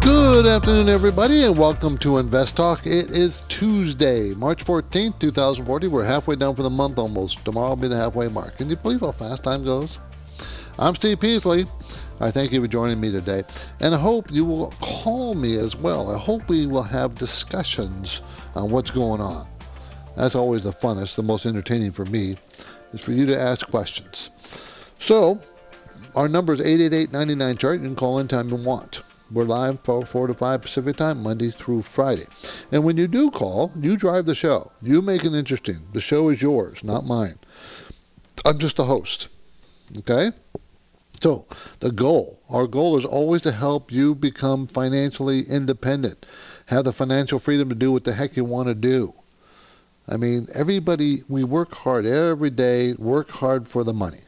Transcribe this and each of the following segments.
Good afternoon, everybody, and welcome to Invest Talk. It is Tuesday, March 14th, 2040. We're halfway down for the month almost. Tomorrow will be the halfway mark. Can you believe how fast time goes? I'm Steve Peasley. I thank you for joining me today, and I hope you will call me as well. I hope we will have discussions on what's going on. That's always the funnest, the most entertaining for me, is for you to ask questions. So, our number is 888 99 chart. You can call anytime you want. We're live for 4 to 5 Pacific time, Monday through Friday. And when you do call, you drive the show. You make it interesting. The show is yours, not mine. I'm just the host. Okay? So, the goal, our goal is always to help you become financially independent, have the financial freedom to do what the heck you want to do. I mean, everybody, we work hard every day, work hard for the money.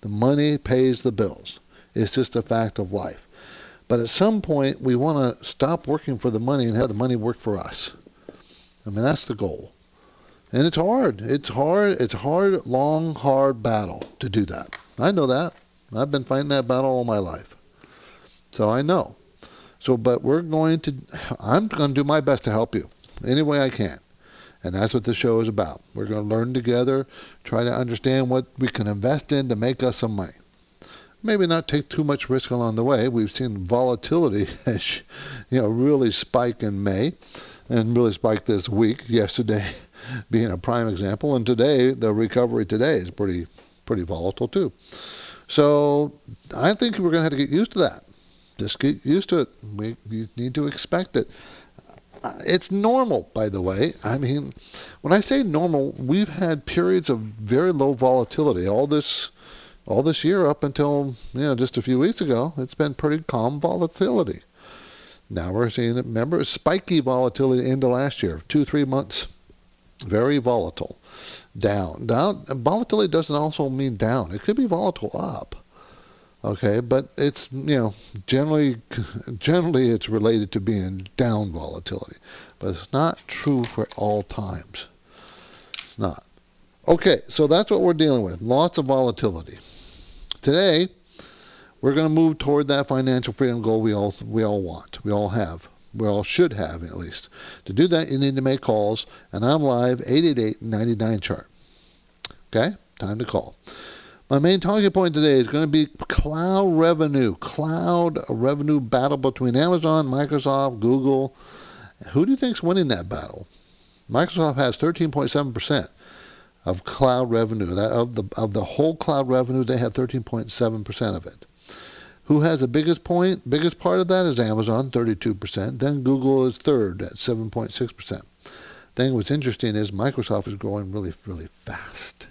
The money pays the bills. It's just a fact of life. But at some point, we want to stop working for the money and have the money work for us. I mean, that's the goal. And it's hard. It's hard. It's a hard, long, hard battle to do that. I know that. I've been fighting that battle all my life. So I know. So, but we're going to, I'm going to do my best to help you any way I can. And that's what the show is about. We're going to learn together, try to understand what we can invest in to make us some money maybe not take too much risk along the way. We've seen volatility, you know, really spike in May, and really spike this week. Yesterday, being a prime example, and today the recovery today is pretty pretty volatile too. So I think we're going to have to get used to that. Just get used to it. We you need to expect it. Uh, it's normal, by the way. I mean, when I say normal, we've had periods of very low volatility. All this all this year up until you know just a few weeks ago, it's been pretty calm volatility. Now we're seeing it. Remember, spiky volatility into last year, two three months, very volatile, down. Down. Volatility doesn't also mean down. It could be volatile up. Okay, but it's you know generally generally it's related to being down volatility, but it's not true for all times. It's not. Okay, so that's what we're dealing with. Lots of volatility. Today, we're going to move toward that financial freedom goal we all we all want. We all have. We all should have at least. To do that, you need to make calls, and I'm live 888-99 chart. Okay, time to call. My main talking point today is going to be cloud revenue, cloud revenue battle between Amazon, Microsoft, Google. Who do you think's winning that battle? Microsoft has 13.7 of cloud revenue. That of the of the whole cloud revenue, they have 13.7 percent of it. Who has the biggest point? Biggest part of that is Amazon, 32 percent. Then Google is third at 7.6 percent. Thing what's interesting is Microsoft is growing really really fast.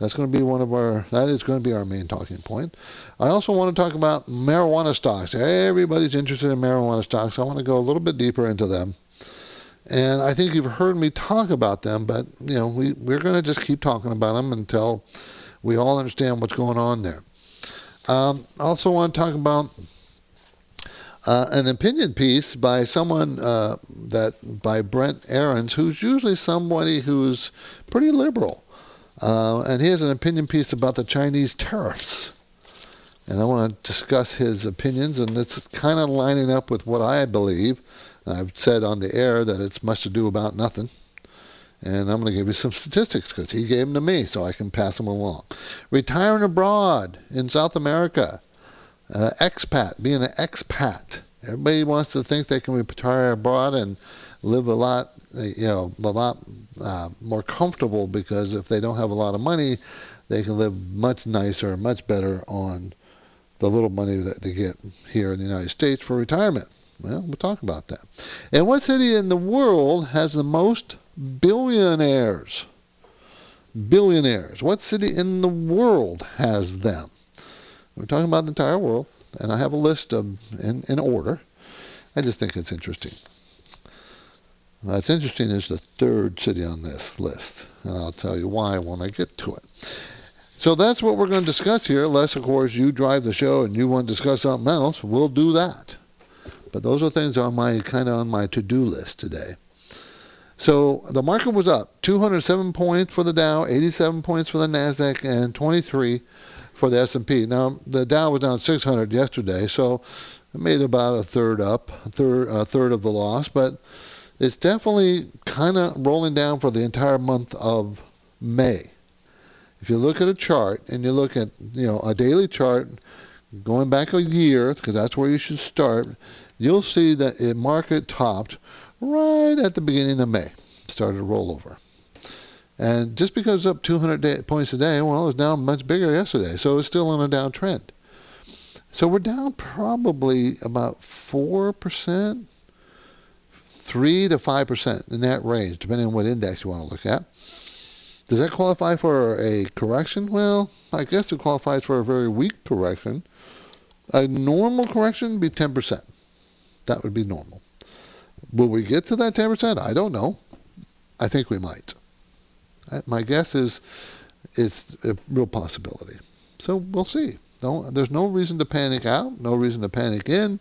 That's going to be one of our. That is going to be our main talking point. I also want to talk about marijuana stocks. Everybody's interested in marijuana stocks. I want to go a little bit deeper into them. And I think you've heard me talk about them, but you know we we're going to just keep talking about them until we all understand what's going on there. Um, I also want to talk about uh, an opinion piece by someone uh, that by Brent Aarons, who's usually somebody who's pretty liberal, uh, and he has an opinion piece about the Chinese tariffs. And I want to discuss his opinions, and it's kind of lining up with what I believe I've said on the air that it's much to do about nothing. And I'm going to give you some statistics because he gave them to me so I can pass them along. Retiring abroad in South America, uh, expat, being an expat. Everybody wants to think they can retire abroad and live a lot, you know, a lot uh, more comfortable because if they don't have a lot of money, they can live much nicer, much better on the little money that they get here in the United States for retirement. Well, we'll talk about that. And what city in the world has the most billionaires? Billionaires. What city in the world has them? We're talking about the entire world. and I have a list of in, in order. I just think it's interesting. What's interesting is the third city on this list, and I'll tell you why when I get to it. So that's what we're going to discuss here. Unless, of course, you drive the show and you want to discuss something else, we'll do that. But those are things on my kind of on my to-do list today. So the market was up 207 points for the Dow, 87 points for the Nasdaq, and 23 for the S&P. Now the Dow was down 600 yesterday, so it made about a third up, a third, a third of the loss, but it's definitely kind of rolling down for the entire month of May. If you look at a chart and you look at you know a daily chart going back a year, because that's where you should start, you'll see that the market topped right at the beginning of May, started to roll over. And just because it's up 200 day, points a day, well, it was down much bigger yesterday, so it's still on a downtrend. So we're down probably about 4%, 3 to 5% in that range, depending on what index you want to look at. Does that qualify for a correction? Well, I guess it qualifies for a very weak correction. A normal correction would be 10%. That would be normal. Will we get to that 10%? I don't know. I think we might. My guess is it's a real possibility. So we'll see. No, there's no reason to panic out, no reason to panic in.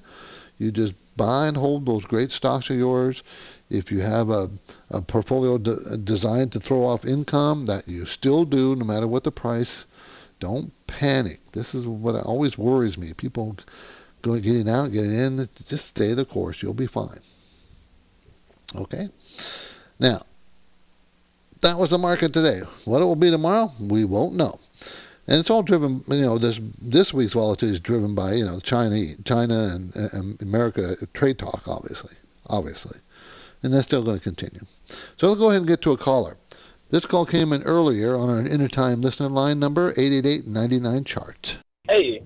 You just buy and hold those great stocks of yours. If you have a, a portfolio de- designed to throw off income that you still do, no matter what the price, don't panic. This is what always worries me. People going getting out, getting in. Just stay the course. You'll be fine. Okay. Now, that was the market today. What it will be tomorrow, we won't know. And it's all driven, you know, this this week's volatility is driven by, you know, China, China and, and America trade talk, obviously, obviously, and that's still going to continue. So let's go ahead and get to a caller. This call came in earlier on our Anytime listener line number 888-99 chart.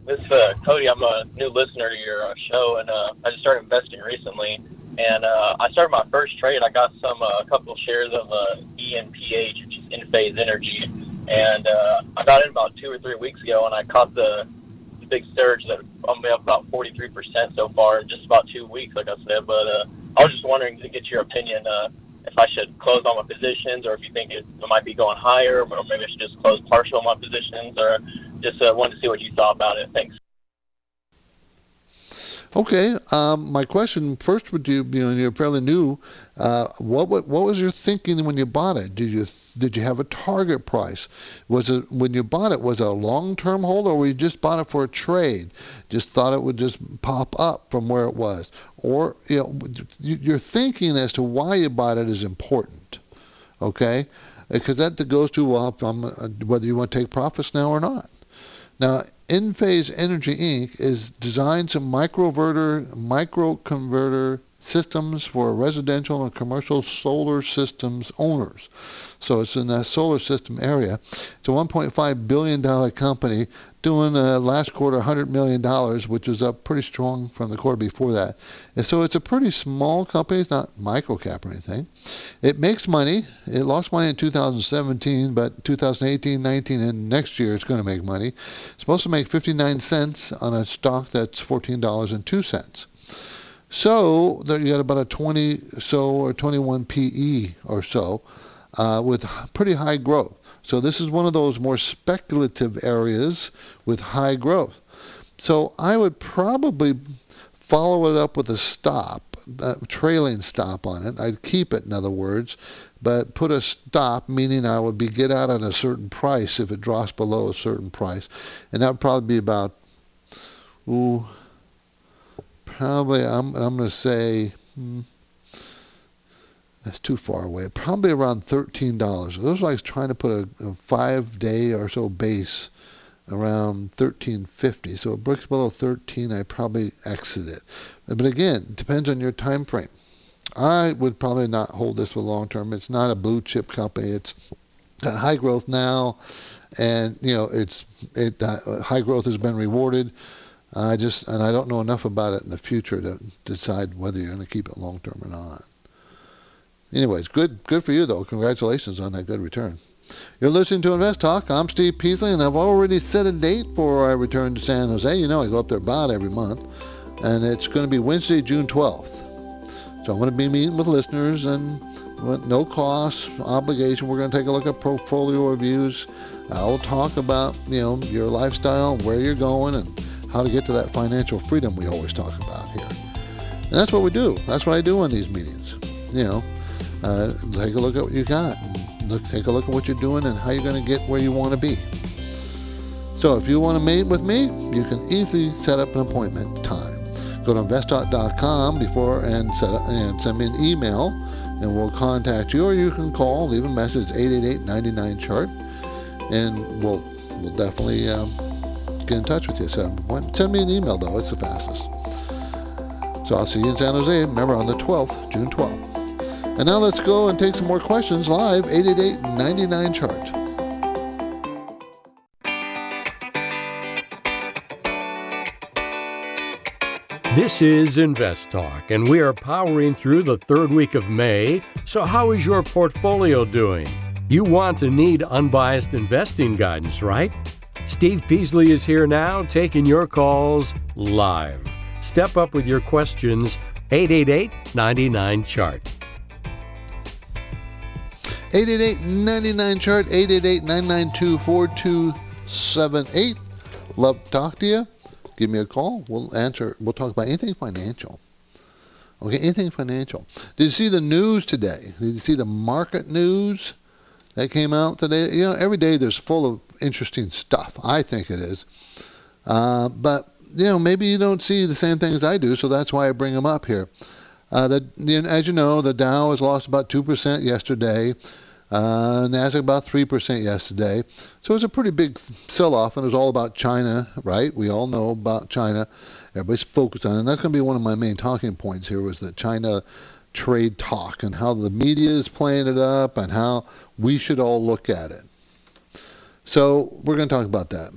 This is uh, Cody. I'm a new listener to your uh, show, and uh, I just started investing recently. And uh, I started my first trade. I got some uh, a couple shares of uh, ENPH, which is Enphase Energy, and uh, I got it about two or three weeks ago, and I caught the, the big surge that me up about 43% so far in just about two weeks, like I said. But uh, I was just wondering to get your opinion uh, if I should close all my positions, or if you think it, it might be going higher, or maybe I should just close partial my positions, or just uh, wanted to see what you thought about it. Thanks. Okay. Um, my question first would you, you know, you're fairly new. Uh, what, what what was your thinking when you bought it? Did you did you have a target price? Was it when you bought it was it a long term hold, or were you just bought it for a trade? Just thought it would just pop up from where it was, or you know, your thinking as to why you bought it is important. Okay, because that goes to well, whether you want to take profits now or not. Now, Enphase Energy Inc. is designed some microverter, microconverter systems for residential and commercial solar systems owners. So it's in that solar system area. It's a $1.5 billion company doing uh, last quarter $100 million, which was up pretty strong from the quarter before that. And so it's a pretty small company. It's not micro cap or anything. It makes money. It lost money in 2017, but 2018, 19, and next year it's going to make money. It's supposed to make 59 cents on a stock that's $14.02. So you got about a 20 so or 21 PE or so uh, with pretty high growth. So this is one of those more speculative areas with high growth. So I would probably follow it up with a stop, a trailing stop on it. I'd keep it, in other words, but put a stop, meaning I would be get out at a certain price if it drops below a certain price, and that would probably be about, ooh, probably I'm I'm going to say. Hmm, that's too far away. Probably around thirteen dollars. Those are like trying to put a, a five day or so base around thirteen fifty. So it breaks below thirteen, I probably exit it. But again, it depends on your time frame. I would probably not hold this for long term. It's not a blue chip company. It's got high growth now, and you know it's it uh, high growth has been rewarded. I just and I don't know enough about it in the future to decide whether you're going to keep it long term or not anyways, good good for you though. Congratulations on that good return. You're listening to Invest Talk. I'm Steve Peasley, and I've already set a date for our return to San Jose. You know, I go up there about every month, and it's going to be Wednesday, June 12th. So I'm going to be meeting with listeners and no cost, obligation. We're going to take a look at portfolio reviews. I'll talk about, you know, your lifestyle, where you're going, and how to get to that financial freedom we always talk about here. And that's what we do. That's what I do on these meetings. You know, uh, take a look at what you got. Look, take a look at what you're doing and how you're going to get where you want to be. So if you want to meet with me, you can easily set up an appointment time. Go to investtalk.com before and set up, and send me an email, and we'll contact you. Or you can call, leave a message 888-99 chart, and we'll we'll definitely um, get in touch with you. So send me an email though; it's the fastest. So I'll see you in San Jose. Remember on the 12th, June 12th. And now let's go and take some more questions live 888 99 chart. This is Invest Talk, and we are powering through the third week of May. So, how is your portfolio doing? You want to need unbiased investing guidance, right? Steve Peasley is here now taking your calls live. Step up with your questions 888 99 Chart. 888-99 chart 888-992-4278 love to talk to you. Give me a call. We'll answer we'll talk about anything financial. Okay anything financial. Did you see the news today? Did you see the market news that came out today? You know every day there's full of interesting stuff i think it is. Uh, but you know maybe you don't see the same things i do so that's why i bring them up here. Uh, the, as you know, the Dow has lost about 2% yesterday. Uh, Nasdaq about 3% yesterday. So it was a pretty big sell off, and it was all about China, right? We all know about China. Everybody's focused on it. And that's going to be one of my main talking points here was the China trade talk and how the media is playing it up and how we should all look at it. So we're going to talk about that.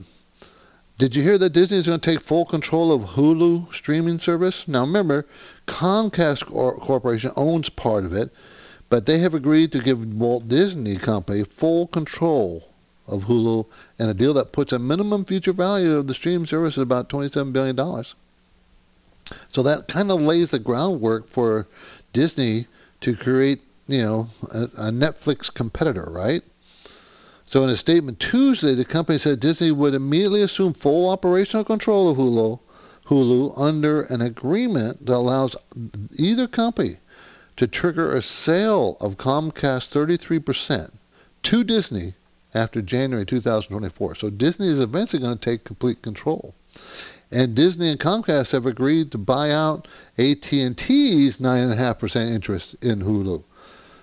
Did you hear that Disney is going to take full control of Hulu streaming service? Now remember, Comcast Corporation owns part of it but they have agreed to give Walt Disney Company full control of Hulu and a deal that puts a minimum future value of the stream service at about $27 billion. So that kind of lays the groundwork for Disney to create, you know, a, a Netflix competitor, right? So in a statement Tuesday, the company said Disney would immediately assume full operational control of Hulu, Hulu under an agreement that allows either company to trigger a sale of Comcast 33% to Disney after January 2024. So Disney is eventually going to take complete control. And Disney and Comcast have agreed to buy out AT&T's 9.5% interest in Hulu.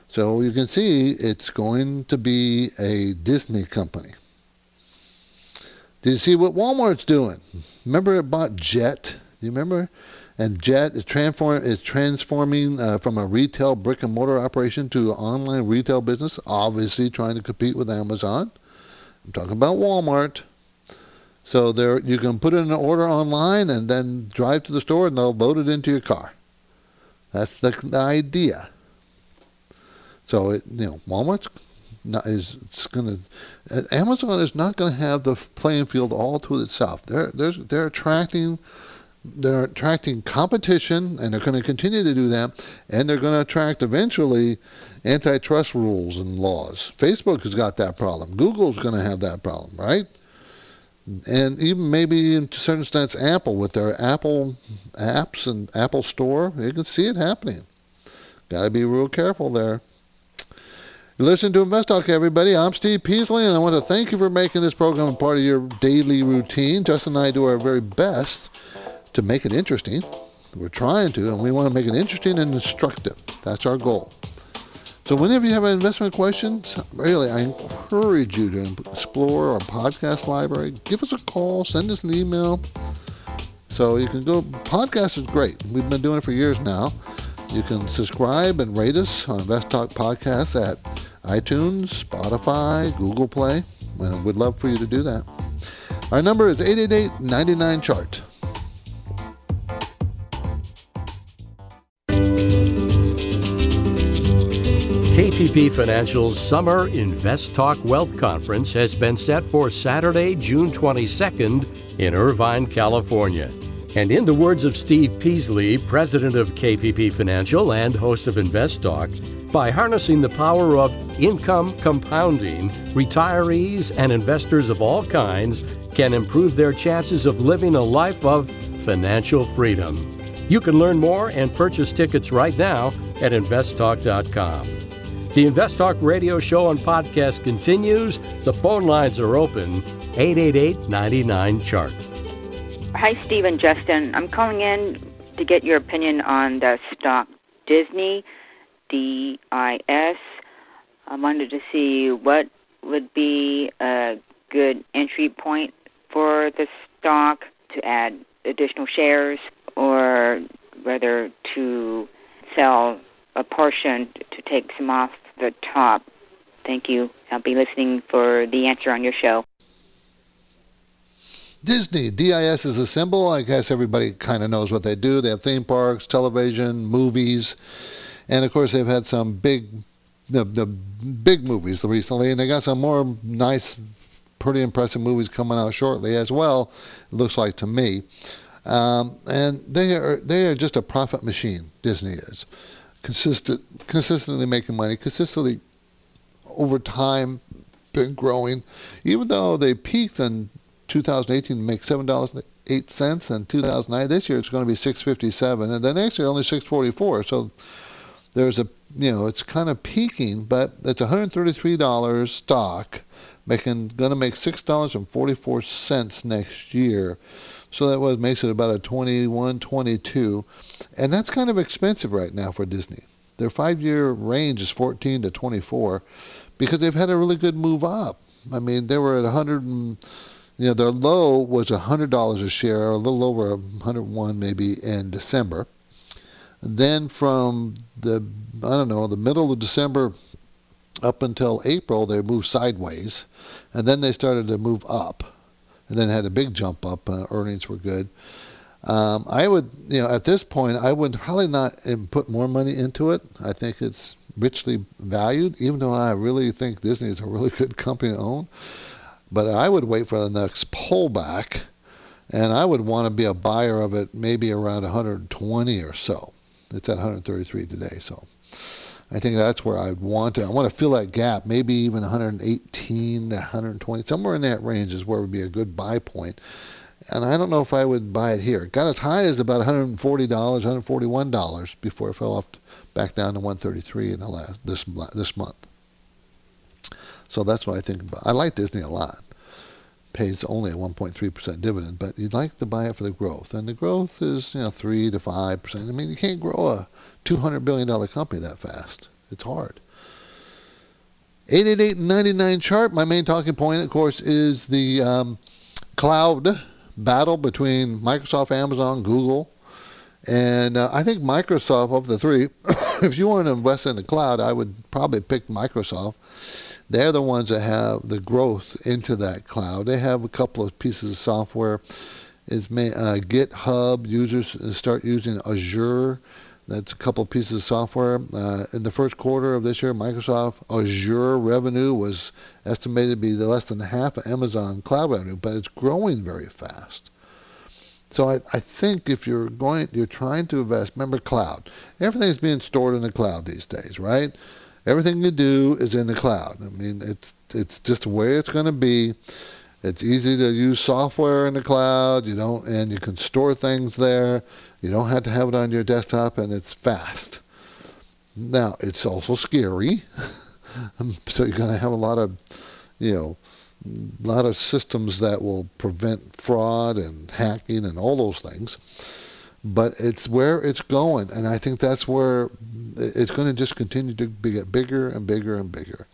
So you can see it's going to be a Disney company. Did you see what Walmart's doing? Remember it bought Jet? Do you remember? And Jet is, transform, is transforming uh, from a retail brick and mortar operation to an online retail business, obviously trying to compete with Amazon. I'm talking about Walmart. So there, you can put in an order online and then drive to the store and they'll load it into your car. That's the, the idea. So it, you know, Walmart's not, is going to Amazon is not going to have the playing field all to itself. They're they're they're attracting they're attracting competition, and they're going to continue to do that, and they're going to attract eventually antitrust rules and laws. Facebook has got that problem. Google's going to have that problem, right? And even maybe in certain extent, Apple with their Apple apps and Apple Store, you can see it happening. Got to be real careful there. You listen to Invest Talk, everybody. I'm Steve Peasley, and I want to thank you for making this program a part of your daily routine. Justin and I do our very best to make it interesting. We're trying to, and we want to make it interesting and instructive. That's our goal. So whenever you have investment questions, really, I encourage you to explore our podcast library. Give us a call, send us an email. So you can go, podcast is great. We've been doing it for years now. You can subscribe and rate us on Invest Talk Podcasts at iTunes, Spotify, Google Play. And we'd love for you to do that. Our number is 888 99 Chart. KPP Financial's Summer Invest Talk Wealth Conference has been set for Saturday, June 22nd in Irvine, California. And in the words of Steve Peasley, president of KPP Financial and host of Invest Talk, by harnessing the power of income compounding, retirees and investors of all kinds can improve their chances of living a life of financial freedom. You can learn more and purchase tickets right now at investtalk.com. The Invest Talk radio show and podcast continues. The phone lines are open 888 99 Chart. Hi, Steve and Justin. I'm calling in to get your opinion on the stock Disney, D I S. I wanted to see what would be a good entry point for the stock to add additional shares or whether to sell a portion to take some off the top. Thank you. I'll be listening for the answer on your show. Disney, DIS is a symbol. I guess everybody kind of knows what they do. They have theme parks, television, movies, and of course they've had some big, the, the big movies recently, and they got some more nice, pretty impressive movies coming out shortly as well. It looks like to me, um, and they are they are just a profit machine. Disney is consistent, consistently making money, consistently over time been growing. Even though they peaked in 2018 to make seven dollars eight cents, in 2009 this year it's going to be 657, and then next year only 644. So there's a you know it's kind of peaking, but it's 133 dollars stock, making going to make six dollars and 44 cents next year. So that was makes it about a 21, 22, and that's kind of expensive right now for Disney. Their five-year range is 14 to 24, because they've had a really good move up. I mean, they were at 100 and you know their low was $100 a share, a little over 101 maybe in December. Then from the I don't know the middle of December up until April, they moved sideways, and then they started to move up and then had a big jump up. Uh, earnings were good. Um, I would, you know, at this point, I would probably not put more money into it. I think it's richly valued, even though I really think Disney is a really good company to own. But I would wait for the next pullback, and I would want to be a buyer of it maybe around 120 or so. It's at 133 today, so I think that's where I'd want to. I want to fill that gap, maybe even 118 to 120, somewhere in that range is where it would be a good buy point. And I don't know if I would buy it here. It got as high as about $140, $141 before it fell off back down to 133 in the last this this month. So that's what I think about. I like Disney a lot. Pays only a 1.3% dividend, but you'd like to buy it for the growth, and the growth is you know three to five percent. I mean, you can't grow a $200 billion company that fast. It's hard. 888 99 chart. My main talking point, of course, is the um, cloud battle between Microsoft, Amazon, Google. And uh, I think Microsoft, of the three, if you want to invest in the cloud, I would probably pick Microsoft. They're the ones that have the growth into that cloud. They have a couple of pieces of software. Is uh, GitHub users start using Azure that's a couple pieces of software. Uh, in the first quarter of this year, Microsoft Azure revenue was estimated to be less than half of Amazon cloud revenue, but it's growing very fast. So I, I think if you're going, you're trying to invest. Remember, cloud. Everything's being stored in the cloud these days, right? Everything you do is in the cloud. I mean, it's it's just the way it's going to be. It's easy to use software in the cloud. You don't, and you can store things there. You don't have to have it on your desktop, and it's fast. Now, it's also scary. so you're going to have a lot of, you know, a lot of systems that will prevent fraud and hacking and all those things. But it's where it's going, and I think that's where it's going to just continue to get bigger and bigger and bigger.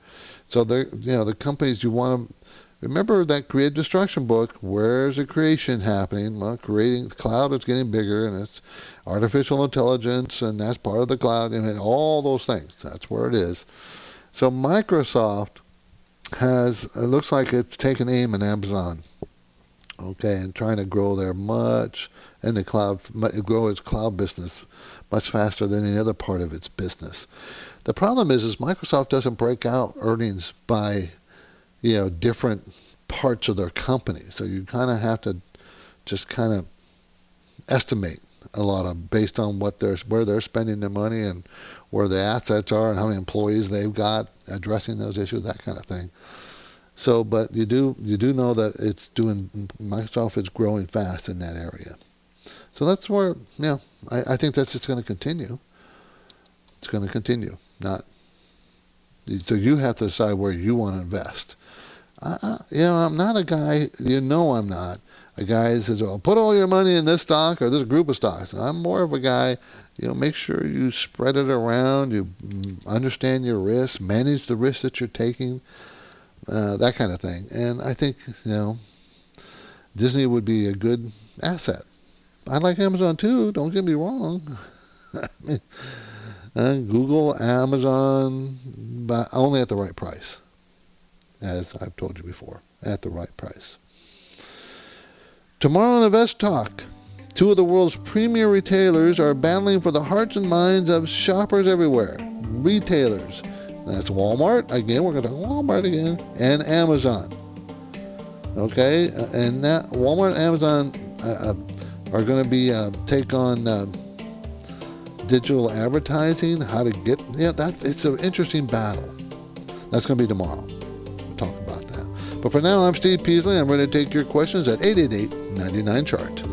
So there, you know, the companies you want to Remember that creative destruction book. Where's the creation happening? Well, creating the cloud is getting bigger, and it's artificial intelligence, and that's part of the cloud, and all those things. That's where it is. So Microsoft has it looks like it's taken aim at Amazon, okay, and trying to grow there much and the cloud grow its cloud business much faster than any other part of its business. The problem is, is Microsoft doesn't break out earnings by, you know, different parts of their company. So you kind of have to just kind of estimate a lot of based on what they're where they're spending their money and where the assets are and how many employees they've got addressing those issues, that kind of thing. So, but you do you do know that it's doing Microsoft is growing fast in that area. So that's where yeah, I, I think that's just going to continue. It's going to continue. Not so you have to decide where you want to invest. You know, I'm not a guy. You know, I'm not a guy that says, "Well, put all your money in this stock or this group of stocks." I'm more of a guy. You know, make sure you spread it around. You mm, understand your risk, manage the risk that you're taking, uh, that kind of thing. And I think you know, Disney would be a good asset. I like Amazon too. Don't get me wrong. Uh, Google, Amazon, but only at the right price as I've told you before, at the right price. Tomorrow on Invest Talk, two of the world's premier retailers are battling for the hearts and minds of shoppers everywhere. Retailers. That's Walmart, again, we're going to talk Walmart again, and Amazon. Okay, and that Walmart Amazon uh, uh, are going to be uh, take on uh, digital advertising, how to get, yeah, that's, it's an interesting battle. That's going to be tomorrow talk about that. But for now, I'm Steve Peasley. I'm ready to take your questions at 888 99 Chart.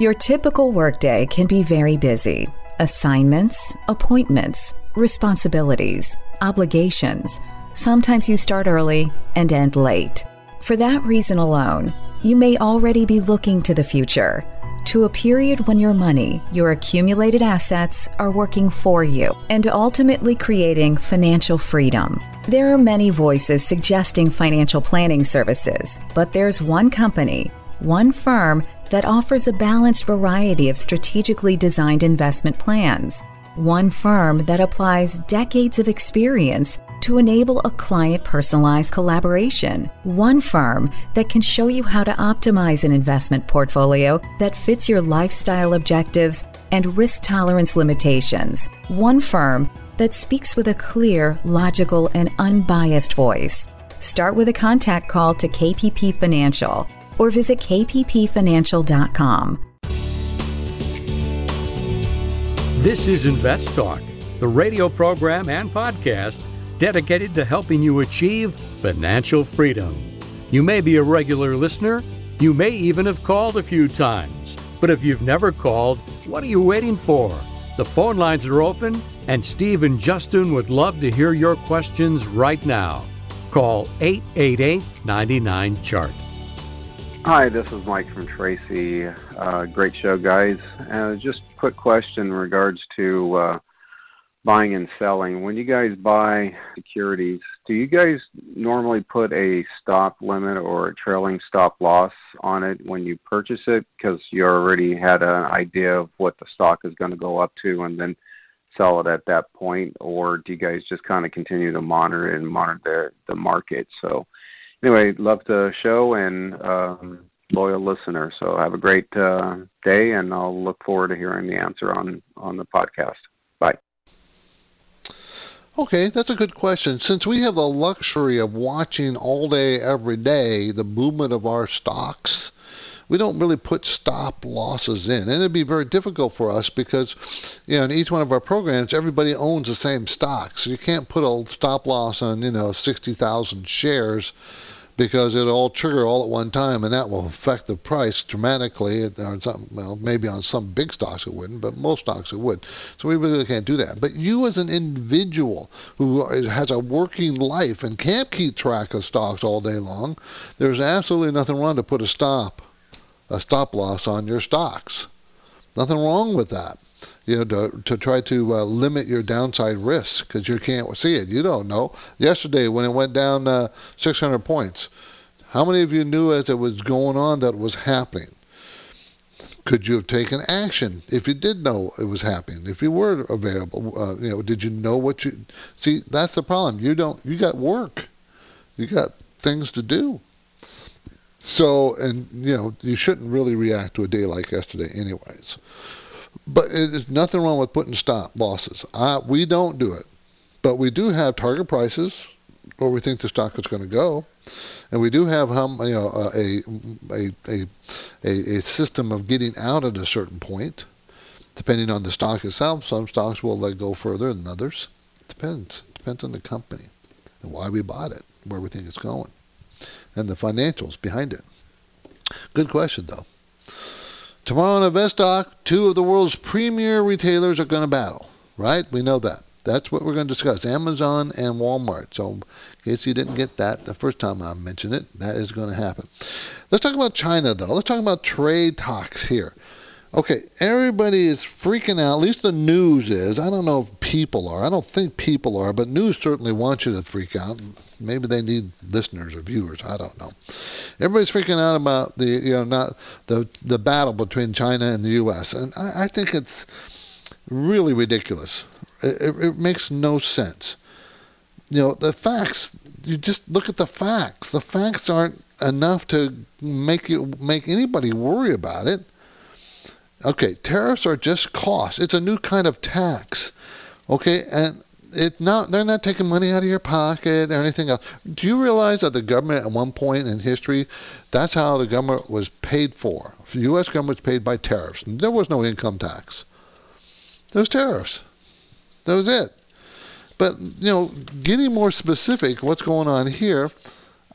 Your typical workday can be very busy. Assignments, appointments, responsibilities, obligations. Sometimes you start early and end late. For that reason alone, you may already be looking to the future to a period when your money, your accumulated assets, are working for you and ultimately creating financial freedom. There are many voices suggesting financial planning services, but there's one company, one firm that offers a balanced variety of strategically designed investment plans. One firm that applies decades of experience to enable a client personalized collaboration. One firm that can show you how to optimize an investment portfolio that fits your lifestyle objectives and risk tolerance limitations. One firm that speaks with a clear, logical, and unbiased voice. Start with a contact call to KPP Financial or visit kppfinancial.com. This is Invest Talk, the radio program and podcast dedicated to helping you achieve financial freedom. You may be a regular listener, you may even have called a few times, but if you've never called, what are you waiting for? The phone lines are open, and Steve and Justin would love to hear your questions right now. Call 888 99 Chart. Hi, this is Mike from Tracy. Uh, great show, guys. Uh, just quick question in regards to uh, buying and selling. When you guys buy securities, do you guys normally put a stop limit or a trailing stop loss on it when you purchase it? Because you already had an idea of what the stock is going to go up to and then sell it at that point or do you guys just kind of continue to monitor and monitor the, the market? So anyway love the show and um, loyal listener. So have a great uh, day and i'll look forward to hearing the answer on on the podcast Okay, that's a good question. Since we have the luxury of watching all day, every day, the movement of our stocks, we don't really put stop losses in. And it'd be very difficult for us because, you know, in each one of our programs, everybody owns the same stocks. So you can't put a stop loss on, you know, 60,000 shares because it'll all trigger all at one time, and that will affect the price dramatically. Uh, or some, well, maybe on some big stocks it wouldn't, but most stocks it would. So we really can't do that. But you, as an individual who has a working life and can't keep track of stocks all day long, there's absolutely nothing wrong to put a stop, a stop loss on your stocks. Nothing wrong with that. You know, to, to try to uh, limit your downside risk because you can't see it. You don't know. Yesterday, when it went down uh, 600 points, how many of you knew as it was going on that was happening? Could you have taken action if you did know it was happening? If you were available, uh, you know, did you know what you see? That's the problem. You don't. You got work. You got things to do. So, and you know, you shouldn't really react to a day like yesterday, anyways. But there's nothing wrong with putting stop losses. Uh, we don't do it, but we do have target prices where we think the stock is going to go, and we do have you know, a, a, a, a, a system of getting out at a certain point, depending on the stock itself. Some stocks will let go further than others. Depends. Depends on the company and why we bought it, where we think it's going, and the financials behind it. Good question, though. Tomorrow on InvestTalk, two of the world's premier retailers are going to battle, right? We know that. That's what we're going to discuss Amazon and Walmart. So, in case you didn't get that the first time I mentioned it, that is going to happen. Let's talk about China, though. Let's talk about trade talks here. Okay, everybody is freaking out. At least the news is. I don't know if people are. I don't think people are, but news certainly wants you to freak out. Maybe they need listeners or viewers. I don't know. Everybody's freaking out about the you know not the the battle between China and the U.S. and I, I think it's really ridiculous. It, it, makes no sense. You know the facts. You just look at the facts. The facts aren't enough to make you make anybody worry about it. Okay, tariffs are just costs. It's a new kind of tax. Okay, and it not they're not taking money out of your pocket or anything else. Do you realize that the government at one point in history, that's how the government was paid for. The U.S. government was paid by tariffs. There was no income tax. Was tariffs. That was it. But you know, getting more specific, what's going on here?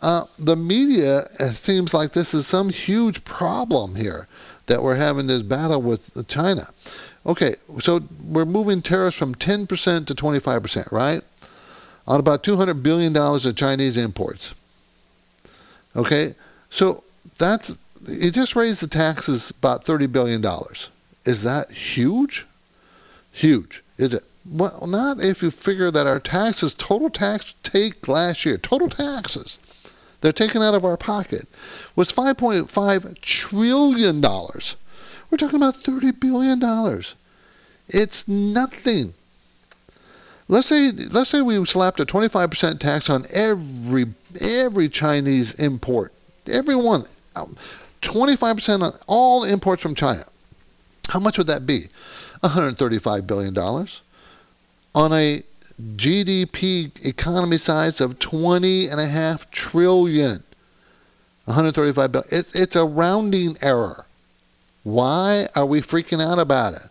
Uh, the media it seems like this is some huge problem here that we're having this battle with China. Okay, so we're moving tariffs from 10% to 25%, right? On about $200 billion of Chinese imports. Okay, so that's, it just raised the taxes about $30 billion. Is that huge? Huge, is it? Well, not if you figure that our taxes, total tax take last year, total taxes, they're taken out of our pocket, was $5.5 trillion. We're talking about $30 billion. It's nothing. Let's say let's say we slapped a 25% tax on every every Chinese import. Everyone 25% on all imports from China. How much would that be? 135 billion dollars on a GDP economy size of 20 and a half trillion. 135 billion. It's, it's a rounding error. Why are we freaking out about it?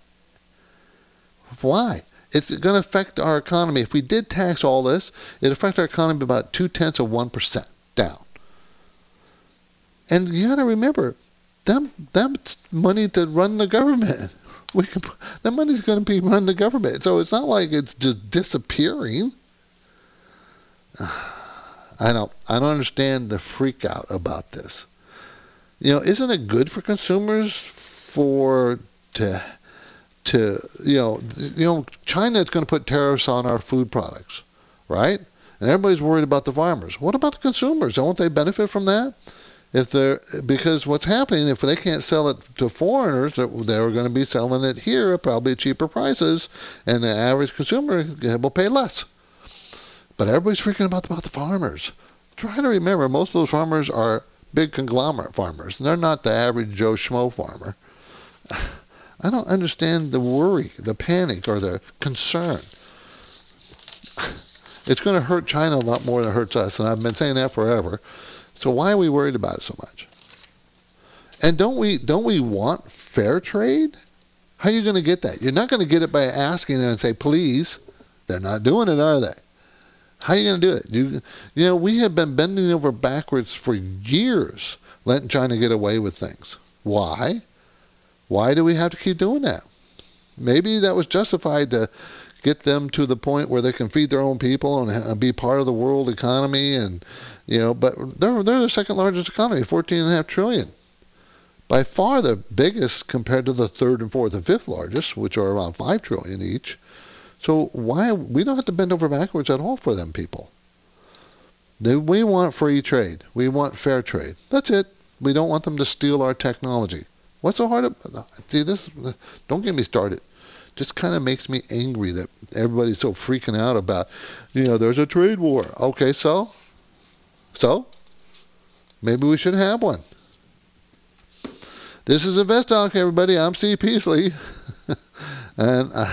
Why? It's going to affect our economy. If we did tax all this, it'd affect our economy about two tenths of 1% down. And you got to remember, them, that's money to run the government. We can, that money's going to be run the government. So it's not like it's just disappearing. I don't, I don't understand the freak out about this. You know, isn't it good for consumers for to to you know you know China is going to put tariffs on our food products, right? And everybody's worried about the farmers. What about the consumers? Don't they benefit from that? If they're because what's happening if they can't sell it to foreigners, they're going to be selling it here at probably cheaper prices, and the average consumer will pay less. But everybody's freaking about about the farmers. Try to remember, most of those farmers are big conglomerate farmers. They're not the average Joe Schmo farmer. I don't understand the worry, the panic, or the concern. It's going to hurt China a lot more than it hurts us, and I've been saying that forever. So why are we worried about it so much? And don't we don't we want fair trade? How are you going to get that? You're not going to get it by asking them and say, please. They're not doing it, are they? How are you going to do it? You, you know, we have been bending over backwards for years, letting China get away with things. Why? Why do we have to keep doing that? Maybe that was justified to get them to the point where they can feed their own people and be part of the world economy and you know but they're they're the second largest economy 14 and a half trillion. By far the biggest compared to the third and fourth and fifth largest which are around 5 trillion each. So why we don't have to bend over backwards at all for them people. We want free trade. We want fair trade. That's it. We don't want them to steal our technology What's so hard about see this? Don't get me started. Just kind of makes me angry that everybody's so freaking out about, you know, there's a trade war. Okay, so, so, Maybe we should have one. This is Invest Talk, everybody. I'm Steve Peasley, and I,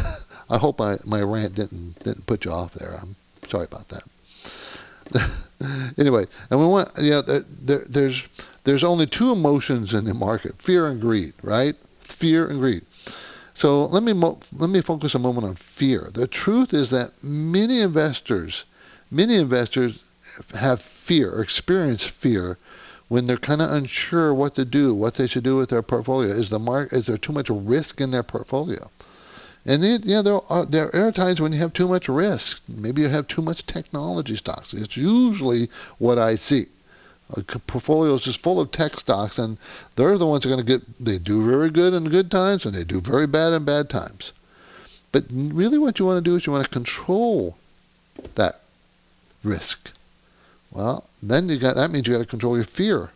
I hope I, my rant didn't didn't put you off there. I'm sorry about that. anyway, and we want you know there, there's there's only two emotions in the market: fear and greed, right? Fear and greed. So let me mo- let me focus a moment on fear. The truth is that many investors, many investors have fear or experience fear when they're kind of unsure what to do, what they should do with their portfolio. Is the mark is there too much risk in their portfolio? And then, yeah, there are there are times when you have too much risk. Maybe you have too much technology stocks. It's usually what I see. A portfolio is just full of tech stocks, and they're the ones that are going to get. They do very good in good times, and they do very bad in bad times. But really, what you want to do is you want to control that risk. Well, then you got that means you got to control your fear,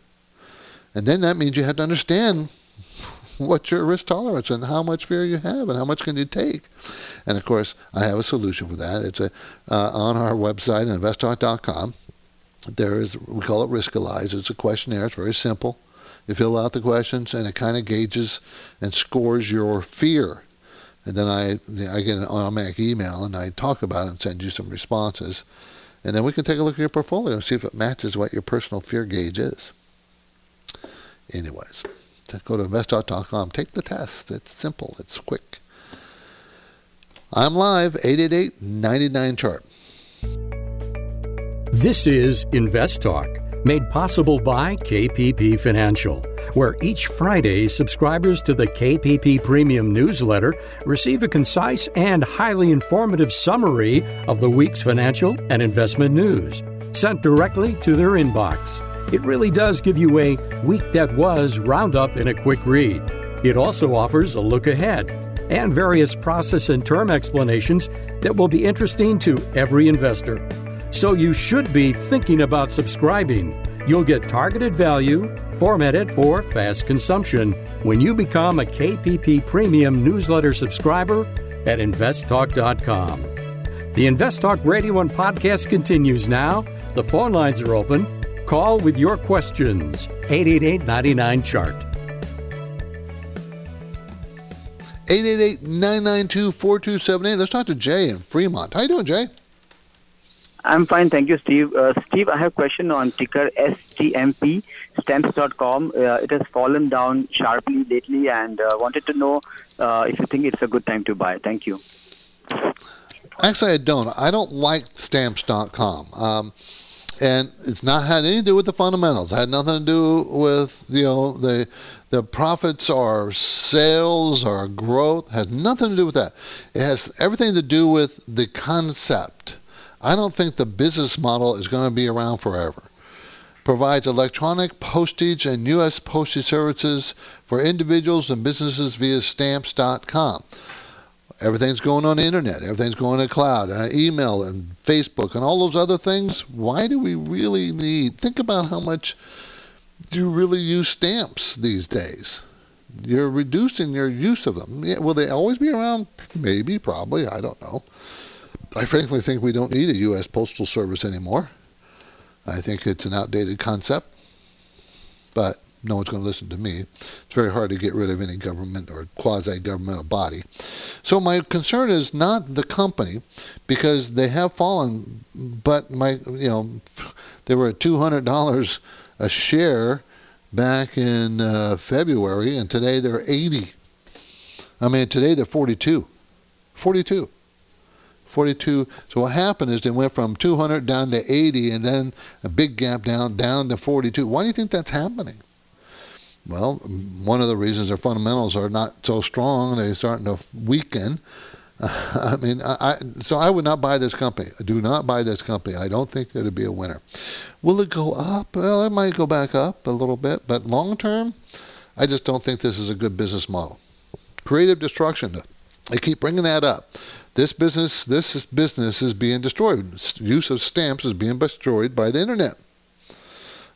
and then that means you have to understand what's your risk tolerance and how much fear you have and how much can you take. And of course, I have a solution for that. It's a, uh, on our website, investtalk.com. There is, we call it Riskalyze. It's a questionnaire. It's very simple. You fill out the questions, and it kind of gauges and scores your fear. And then I, I get an automatic email, and I talk about it and send you some responses. And then we can take a look at your portfolio and see if it matches what your personal fear gauge is. Anyways go to investtalk.com. Take the test. It's simple. It's quick. I'm live, 888-99-CHART. This is Invest Talk, made possible by KPP Financial, where each Friday subscribers to the KPP Premium newsletter receive a concise and highly informative summary of the week's financial and investment news, sent directly to their inbox. It really does give you a week that was roundup in a quick read. It also offers a look ahead and various process and term explanations that will be interesting to every investor. So you should be thinking about subscribing. You'll get targeted value formatted for fast consumption when you become a KPP Premium newsletter subscriber at investtalk.com. The Invest Talk Radio and podcast continues now. The phone lines are open Call with your questions. 888 99 Chart. 888 992 4278. Let's talk to Jay in Fremont. How you doing, Jay? I'm fine, thank you, Steve. Uh, Steve, I have a question on ticker STMP, stamps.com. Uh, it has fallen down sharply lately and uh, wanted to know uh, if you think it's a good time to buy. Thank you. Actually, I don't. I don't like stamps.com. Um, and it's not had anything to do with the fundamentals. It had nothing to do with you know the the profits or sales or growth. It has nothing to do with that. It has everything to do with the concept. I don't think the business model is going to be around forever. Provides electronic postage and U.S. postage services for individuals and businesses via stamps.com. Everything's going on the internet. Everything's going to cloud, uh, email, and Facebook, and all those other things. Why do we really need? Think about how much do you really use stamps these days. You're reducing your use of them. Yeah, will they always be around? Maybe, probably. I don't know. I frankly think we don't need a U.S. Postal Service anymore. I think it's an outdated concept, but no one's going to listen to me. It's very hard to get rid of any government or quasi governmental body. So, my concern is not the company because they have fallen, but my, you know, they were at $200 a share back in uh, February, and today they're 80. I mean, today they're 42. 42. 42. So what happened is they went from 200 down to 80 and then a big gap down down to 42. Why do you think that's happening? Well, one of the reasons their fundamentals are not so strong, they're starting to weaken. I mean, I, I, so I would not buy this company. I do not buy this company. I don't think it'd be a winner. Will it go up? Well, it might go back up a little bit, but long term, I just don't think this is a good business model. Creative destruction. They keep bringing that up. This business, this business is being destroyed. Use of stamps is being destroyed by the internet.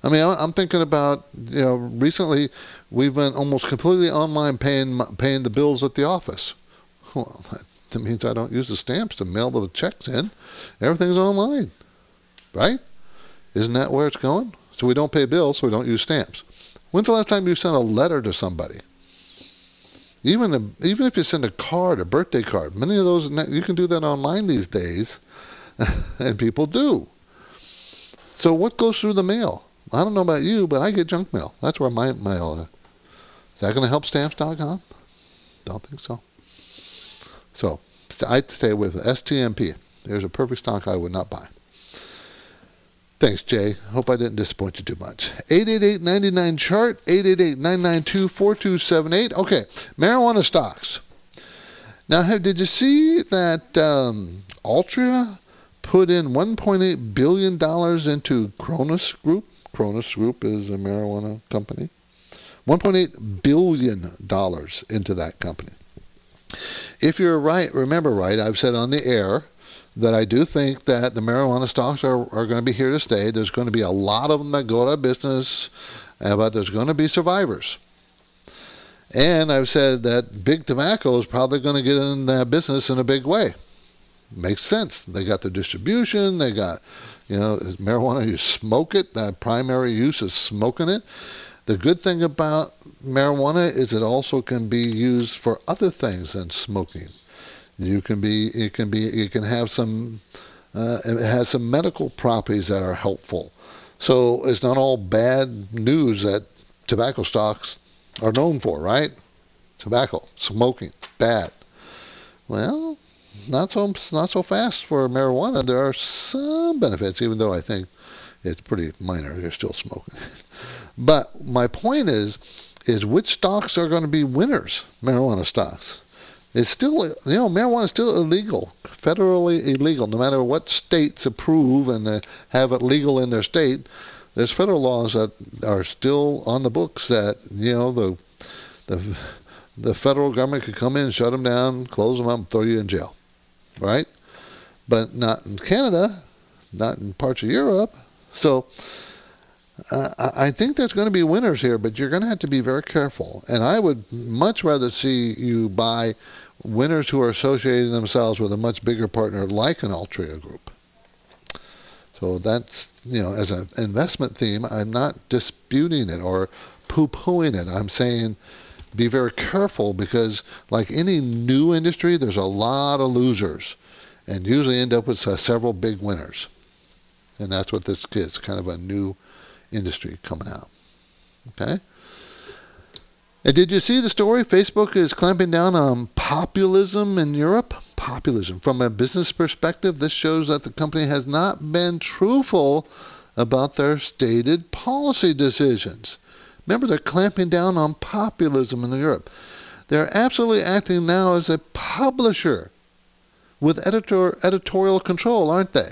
I mean, I'm thinking about you know recently we've been almost completely online paying paying the bills at the office. Well, that means I don't use the stamps to mail the checks in. Everything's online, right? Isn't that where it's going? So we don't pay bills, so we don't use stamps. When's the last time you sent a letter to somebody? Even a, even if you send a card, a birthday card, many of those you can do that online these days, and people do. So what goes through the mail? I don't know about you, but I get junk mail. That's where my mail is. Is that going to help stamps.com? Don't think so. So I'd stay with STMP. There's a perfect stock I would not buy. Thanks, Jay. Hope I didn't disappoint you too much. 888-99 chart, 888-992-4278. Okay, marijuana stocks. Now, have, did you see that um, Altria put in 1.8 billion dollars into Cronos Group? Cronos Group is a marijuana company. 1.8 billion dollars into that company. If you're right, remember right, I've said on the air that I do think that the marijuana stocks are, are going to be here to stay. There's going to be a lot of them that go out of business, uh, but there's going to be survivors. And I've said that big tobacco is probably going to get in that business in a big way. Makes sense. They got the distribution. They got, you know, marijuana. You smoke it. That primary use is smoking it. The good thing about marijuana is it also can be used for other things than smoking. You can be, it can be, it can have some, uh, it has some medical properties that are helpful. So it's not all bad news that tobacco stocks are known for, right? Tobacco, smoking, bad. Well, not so not so fast for marijuana. There are some benefits, even though I think it's pretty minor. You're still smoking. but my point is, is which stocks are going to be winners? Marijuana stocks. It's still, you know, marijuana is still illegal, federally illegal, no matter what states approve and uh, have it legal in their state. There's federal laws that are still on the books that you know the the the federal government could come in, shut them down, close them up, throw you in jail, right? But not in Canada, not in parts of Europe. So uh, I think there's going to be winners here, but you're going to have to be very careful. And I would much rather see you buy winners who are associating themselves with a much bigger partner like an Altria Group. So that's, you know, as an investment theme, I'm not disputing it or poo pooing it. I'm saying be very careful because, like any new industry, there's a lot of losers and usually end up with several big winners. And that's what this is kind of a new industry coming out. Okay? And did you see the story? Facebook is clamping down on populism in Europe. Populism. From a business perspective, this shows that the company has not been truthful about their stated policy decisions. Remember, they're clamping down on populism in Europe. They're absolutely acting now as a publisher with editor, editorial control, aren't they?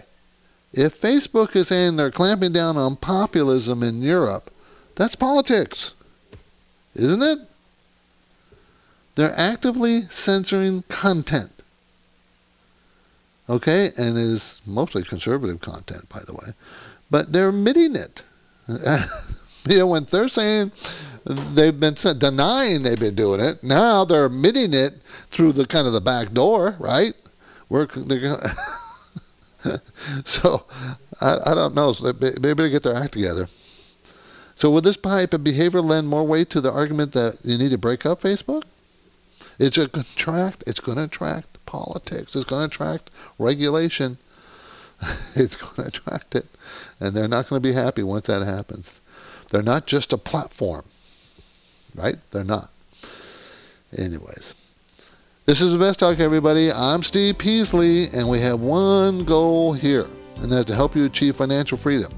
If Facebook is saying they're clamping down on populism in Europe, that's politics isn't it? They're actively censoring content. Okay, and it is mostly conservative content, by the way, but they're admitting it. you know, when they're saying they've been denying they've been doing it, now they're admitting it through the kind of the back door, right? They're so I, I don't know. So maybe they get their act together. So will this type of behavior lend more weight to the argument that you need to break up Facebook? It's going to attract. It's going to attract politics. It's going to attract regulation. it's going to attract it, and they're not going to be happy once that happens. They're not just a platform, right? They're not. Anyways, this is Invest Talk, everybody. I'm Steve Peasley, and we have one goal here, and that's to help you achieve financial freedom.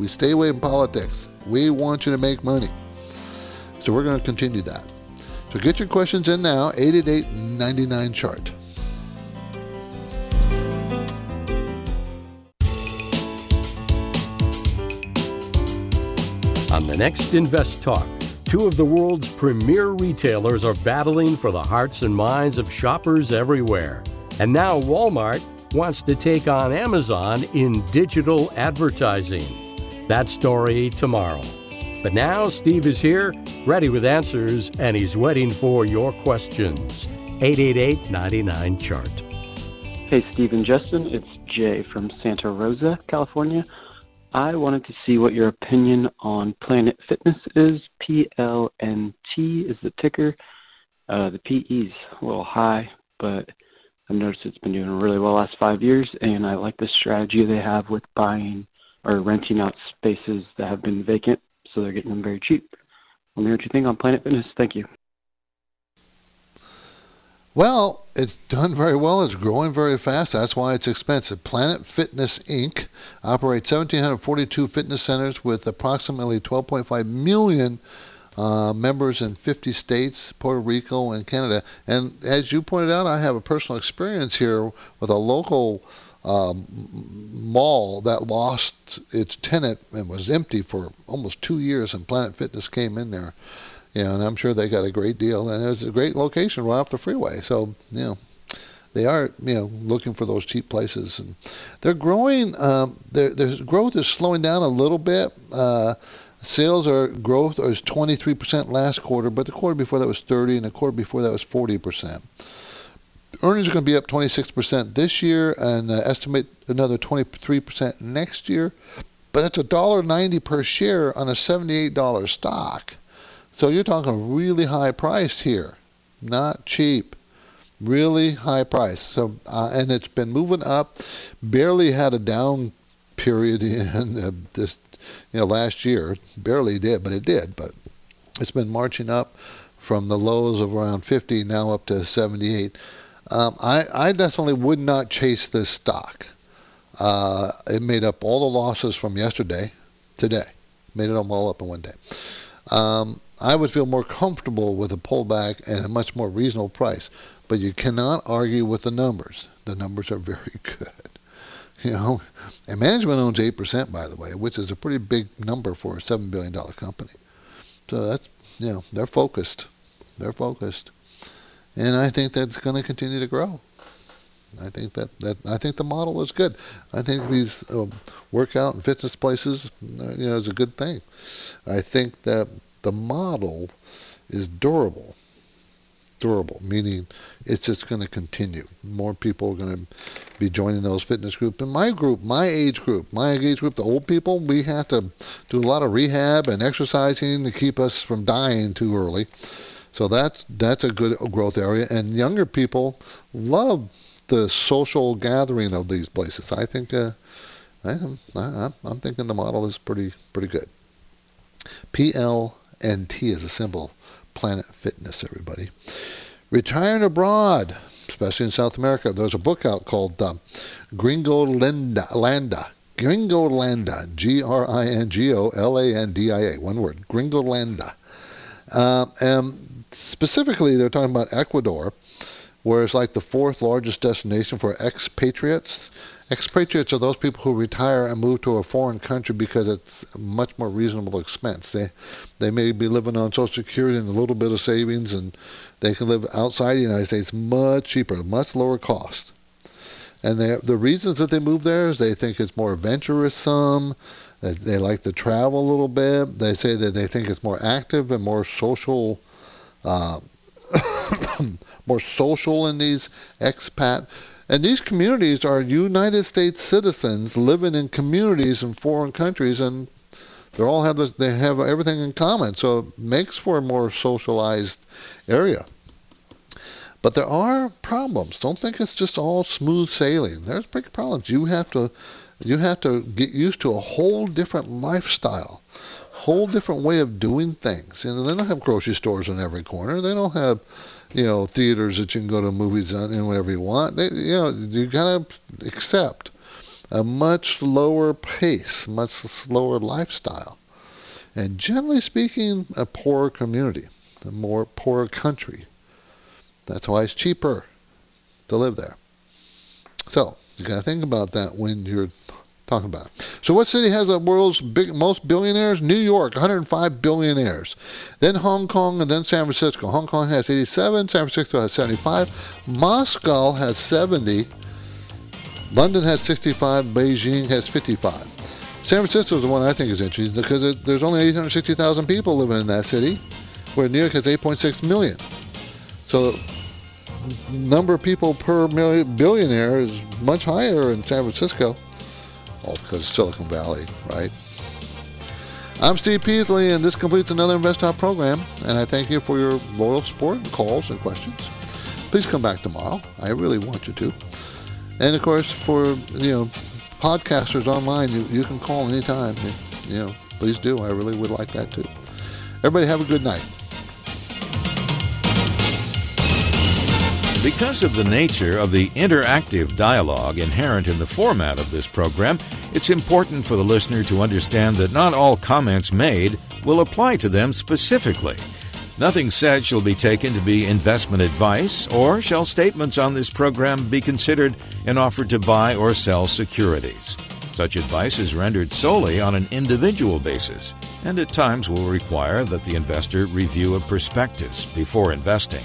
We stay away from politics. We want you to make money. So we're going to continue that. So get your questions in now, 888 99 chart. On the next Invest Talk, two of the world's premier retailers are battling for the hearts and minds of shoppers everywhere. And now Walmart wants to take on Amazon in digital advertising. That story tomorrow. But now Steve is here, ready with answers, and he's waiting for your questions. 888 99 Chart. Hey, Steve and Justin, it's Jay from Santa Rosa, California. I wanted to see what your opinion on Planet Fitness is. PLNT is the ticker. Uh, the PE's a little high, but I've noticed it's been doing really well last five years, and I like the strategy they have with buying or renting out spaces that have been vacant, so they're getting them very cheap. Let me know what you think on Planet Fitness. Thank you. Well, it's done very well. It's growing very fast. That's why it's expensive. Planet Fitness Inc. operates 1,742 fitness centers with approximately 12.5 million uh, members in 50 states, Puerto Rico, and Canada. And as you pointed out, I have a personal experience here with a local um, mall that lost its tenant and was empty for almost two years, and Planet Fitness came in there. And I'm sure they got a great deal, and it was a great location right off the freeway. So, you know, they are, you know, looking for those cheap places, and they're growing. Um, their their growth is slowing down a little bit. Uh, sales are growth is 23% last quarter, but the quarter before that was 30, and the quarter before that was 40%. Earnings are going to be up 26% this year, and uh, estimate another 23% next year. But it's a dollar ninety per share on a $78 stock. So you're talking really high price here, not cheap. Really high price. So uh, and it's been moving up. Barely had a down period in uh, this, you know, last year. Barely did, but it did. But it's been marching up from the lows of around 50 now up to 78. Um, I, I definitely would not chase this stock. Uh, it made up all the losses from yesterday, today. Made it all up in one day. Um, I would feel more comfortable with a pullback and a much more reasonable price. But you cannot argue with the numbers. The numbers are very good. You know, and management owns eight percent, by the way, which is a pretty big number for a seven billion dollar company. So that's you know they're focused. They're focused, and I think that's going to continue to grow. I think that, that I think the model is good. I think these uh, workout and fitness places, uh, you know, is a good thing. I think that the model is durable. Durable, meaning it's just going to continue. More people are going to be joining those fitness groups. In my group, my age group, my age group, the old people, we have to do a lot of rehab and exercising to keep us from dying too early. So that's that's a good growth area. And younger people love the social gathering of these places. I think uh, I am, I, I'm thinking the model is pretty pretty good. PLNT is a symbol. Planet Fitness, everybody. Retiring abroad, especially in South America. There's a book out called uh, Gringo Landa, Landa. Gringo Landa, G R I N G O L A N D I A, one word, Gringo Landa. Uh, and specifically, they're talking about Ecuador, where it's like the fourth largest destination for expatriates. Expatriates are those people who retire and move to a foreign country because it's much more reasonable expense. They they may be living on Social Security and a little bit of savings, and they can live outside the United States much cheaper, much lower cost. And they, the reasons that they move there is they think it's more adventuresome. They, they like to travel a little bit. They say that they think it's more active and more social. Uh, more social in these expat and these communities are United States citizens living in communities in foreign countries, and they all have this, they have everything in common. So it makes for a more socialized area. But there are problems. Don't think it's just all smooth sailing. There's big problems. You have to you have to get used to a whole different lifestyle, whole different way of doing things. You know, they don't have grocery stores on every corner. They don't have you know, theaters that you can go to movies on and whatever you want. They, you know, you gotta accept a much lower pace, much slower lifestyle, and generally speaking, a poorer community, a more poorer country. That's why it's cheaper to live there. So you gotta think about that when you're talking about. So, what city has the world's big, most billionaires? New York, 105 billionaires. Then Hong Kong, and then San Francisco. Hong Kong has 87, San Francisco has 75, Moscow has 70, London has 65, Beijing has 55. San Francisco is the one I think is interesting because it, there's only 860,000 people living in that city, where New York has 8.6 million. So, number of people per million, billionaire is much higher in San Francisco all because Silicon Valley, right? I'm Steve Peasley, and this completes another Invest Talk program. And I thank you for your loyal support and calls and questions. Please come back tomorrow. I really want you to. And of course, for you know, podcasters online, you, you can call anytime. You know, please do. I really would like that too. Everybody have a good night. Because of the nature of the interactive dialogue inherent in the format of this program, it's important for the listener to understand that not all comments made will apply to them specifically. Nothing said shall be taken to be investment advice, or shall statements on this program be considered an offer to buy or sell securities. Such advice is rendered solely on an individual basis, and at times will require that the investor review a prospectus before investing.